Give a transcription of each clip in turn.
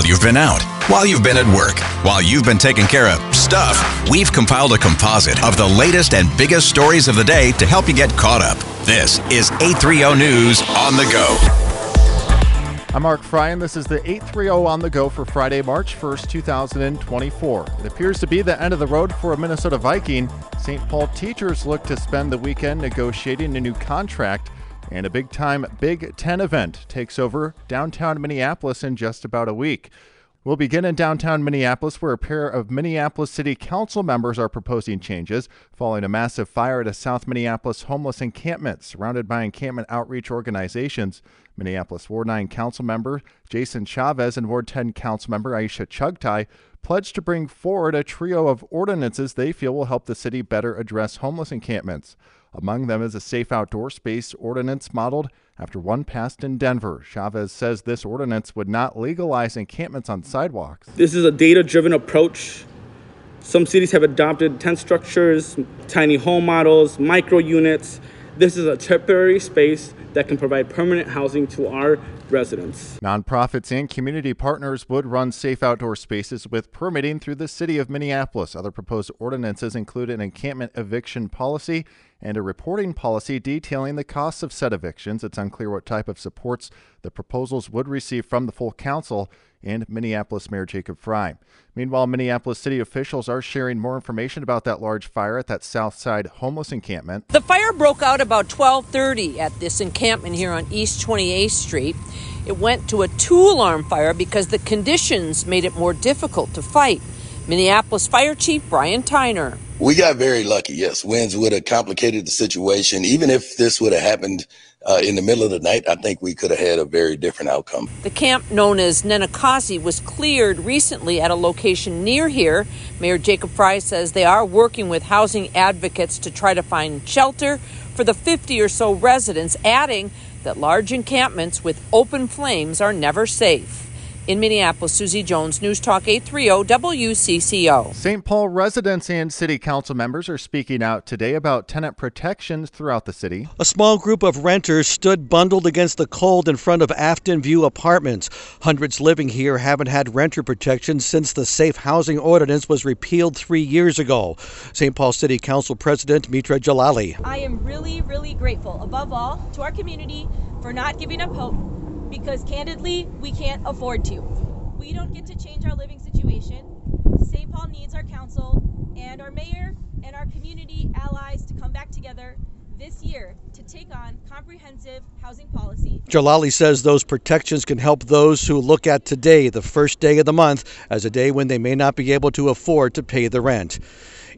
while you've been out, while you've been at work, while you've been taking care of stuff. We've compiled a composite of the latest and biggest stories of the day to help you get caught up. This is 830 News on the go. I'm Mark Freie, and this is the 830 on the go for Friday, March 1st, 2024. It appears to be the end of the road for a Minnesota Viking. St. Paul teachers look to spend the weekend negotiating a new contract, and a big time Big Ten event takes over downtown Minneapolis in just about a week. We'll begin in downtown Minneapolis, where a pair of Minneapolis City Council members are proposing changes following a massive fire at a South Minneapolis homeless encampment surrounded by encampment outreach organizations. Minneapolis Ward 9 Council member Jason Chavez and Ward 10 Council member Aisha Chughtai pledged to bring forward a trio of ordinances they feel will help the city better address homeless encampments. Among them is a safe outdoor space ordinance modeled after one passed in Denver. Chavez says this ordinance would not legalize encampments on sidewalks. This is a data driven approach. Some cities have adopted tent structures, tiny home models, micro units. This is a temporary space that can provide permanent housing to our residents. Nonprofits and community partners would run safe outdoor spaces with permitting through the city of Minneapolis. Other proposed ordinances include an encampment eviction policy and a reporting policy detailing the costs of said evictions. It's unclear what type of supports the proposals would receive from the full council and Minneapolis Mayor Jacob Frey. Meanwhile, Minneapolis city officials are sharing more information about that large fire at that south side homeless encampment. The fire broke out about 12:30 at this encampment here on East 28th Street. It went to a two-alarm fire because the conditions made it more difficult to fight. Minneapolis Fire Chief Bryan Tyner. We got very lucky. Yes, winds would have complicated the situation. Even if this would have happened uh, in the middle of the night, I think we could have had a very different outcome. The camp known as Nenookaasi was cleared recently at a location near here. Mayor Jacob Frey says they are working with housing advocates to try to find shelter for the 50 or so residents, adding that large encampments with open flames are never safe. In Minneapolis, Susie Jones, News Talk 830 WCCO. St. Paul residents and city council members are speaking out today about tenant protections throughout the city. A small group of renters stood bundled against the cold in front of Afton View Apartments. Hundreds living here haven't had renter protection since the safe housing ordinance was repealed three years ago. St. Paul City Council President Mitra Jalali. I am really, really grateful, above all, to our community for not giving up hope because candidly, we can't afford to. We don't get to change our living situation. St. Paul needs our council and our mayor and our community allies to come back together this year to take on comprehensive housing policy. Jalali says those protections can help those who look at today, the first day of the month, as a day when they may not be able to afford to pay the rent.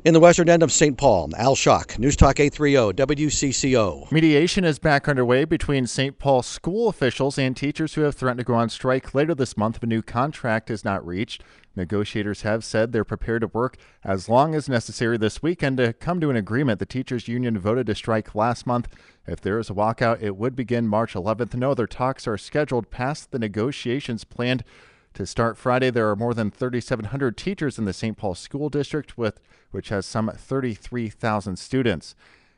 In the western end of St. Paul, Al Shock, News Talk 830 WCCO. Mediation is back underway between St. Paul school officials and teachers who have threatened to go on strike later this month if a new contract is not reached. Negotiators have said they're prepared to work as long as necessary this weekend to come to an agreement. The teachers union voted to strike last month. If there is a walkout, it would begin March 11th. No other talks are scheduled past the negotiations planned to start Friday, there are more than 3,700 teachers in the St. Paul School District, with which has some 33,000 students.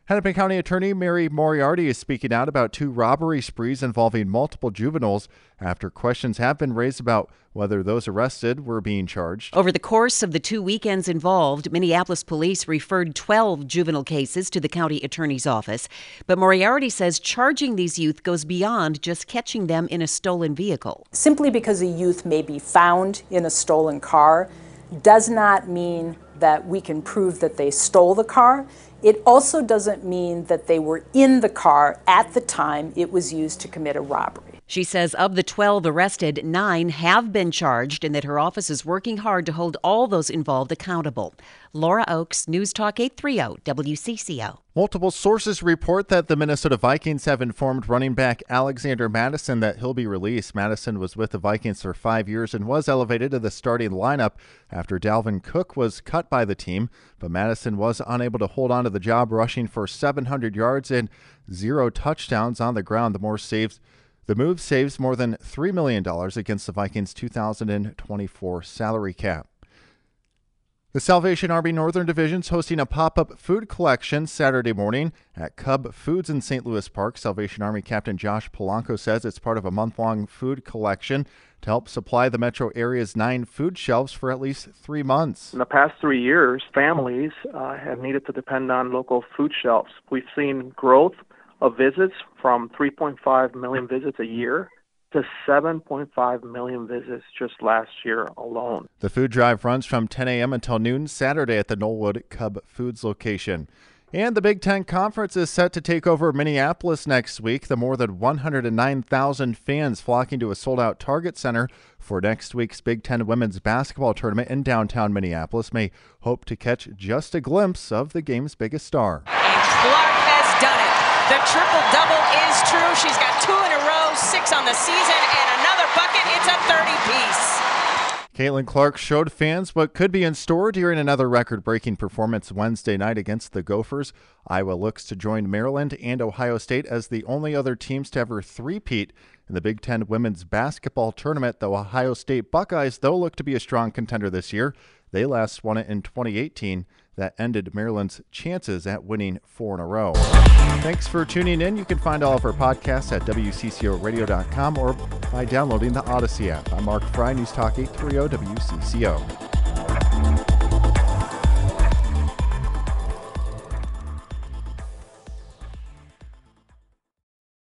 Hennepin County Attorney Mary Moriarty is speaking out about two robbery sprees involving multiple juveniles after questions have been raised about whether those arrested were being charged. Over the course of the two weekends involved, Minneapolis police referred 12 juvenile cases to the county attorney's office. But Moriarty says charging these youth goes beyond just catching them in a stolen vehicle. Simply because a youth may be found in a stolen car does not mean that we can prove that they stole the car. It also doesn't mean that they were in the car at the time it was used to commit a robbery. She says of the 12 arrested, nine have been charged and that her office is working hard to hold all those involved accountable. Laura Oakes, News Talk 830 WCCO. Multiple sources report that the Minnesota Vikings have informed running back Alexander Mattison that he'll be released. Mattison was with the Vikings for five years and was elevated to the starting lineup after Dalvin Cook was cut by the team, but Mattison was unable to hold on to the job, rushing for 700 yards and zero touchdowns on the ground. The more saves the move saves more than $3 million against the Vikings' 2024 salary cap. The Salvation Army Northern Division is hosting a pop up food collection Saturday morning at Cub Foods in St. Louis Park. Salvation Army Captain Josh Polanco says it's part of a month long food collection to help supply the metro area's nine food shelves for at least three months. In the past three years, families uh, have needed to depend on local food shelves. We've seen growth of visits from 3.5 million visits a year to 7.5 million visits just last year alone. The food drive runs from 10 a.m. until noon Saturday at the Knollwood Cub Foods location. And the Big Ten Conference is set to take over Minneapolis next week. The more than 109,000 fans flocking to a sold out Target Center for next week's Big Ten women's basketball tournament in downtown Minneapolis may hope to catch just a glimpse of the game's biggest star. And Clark has done it. The triple double is true. She's got two in a row, six on the season, and another bucket. It's a 30 piece. Caitlin Clark showed fans what could be in store during another record breaking performance Wednesday night against the Gophers. Iowa looks to join Maryland and Ohio State as the only other teams to ever three-peat in the Big Ten women's basketball tournament. The Ohio State Buckeyes, though, look to be a strong contender this year. They last won it in 2018 that ended Maryland's chances at winning four in a row. Thanks for tuning in. You can find all of our podcasts at WCCORadio.com or by downloading the Audacy app. I'm Mark Freie, News Talk 830 WCCO.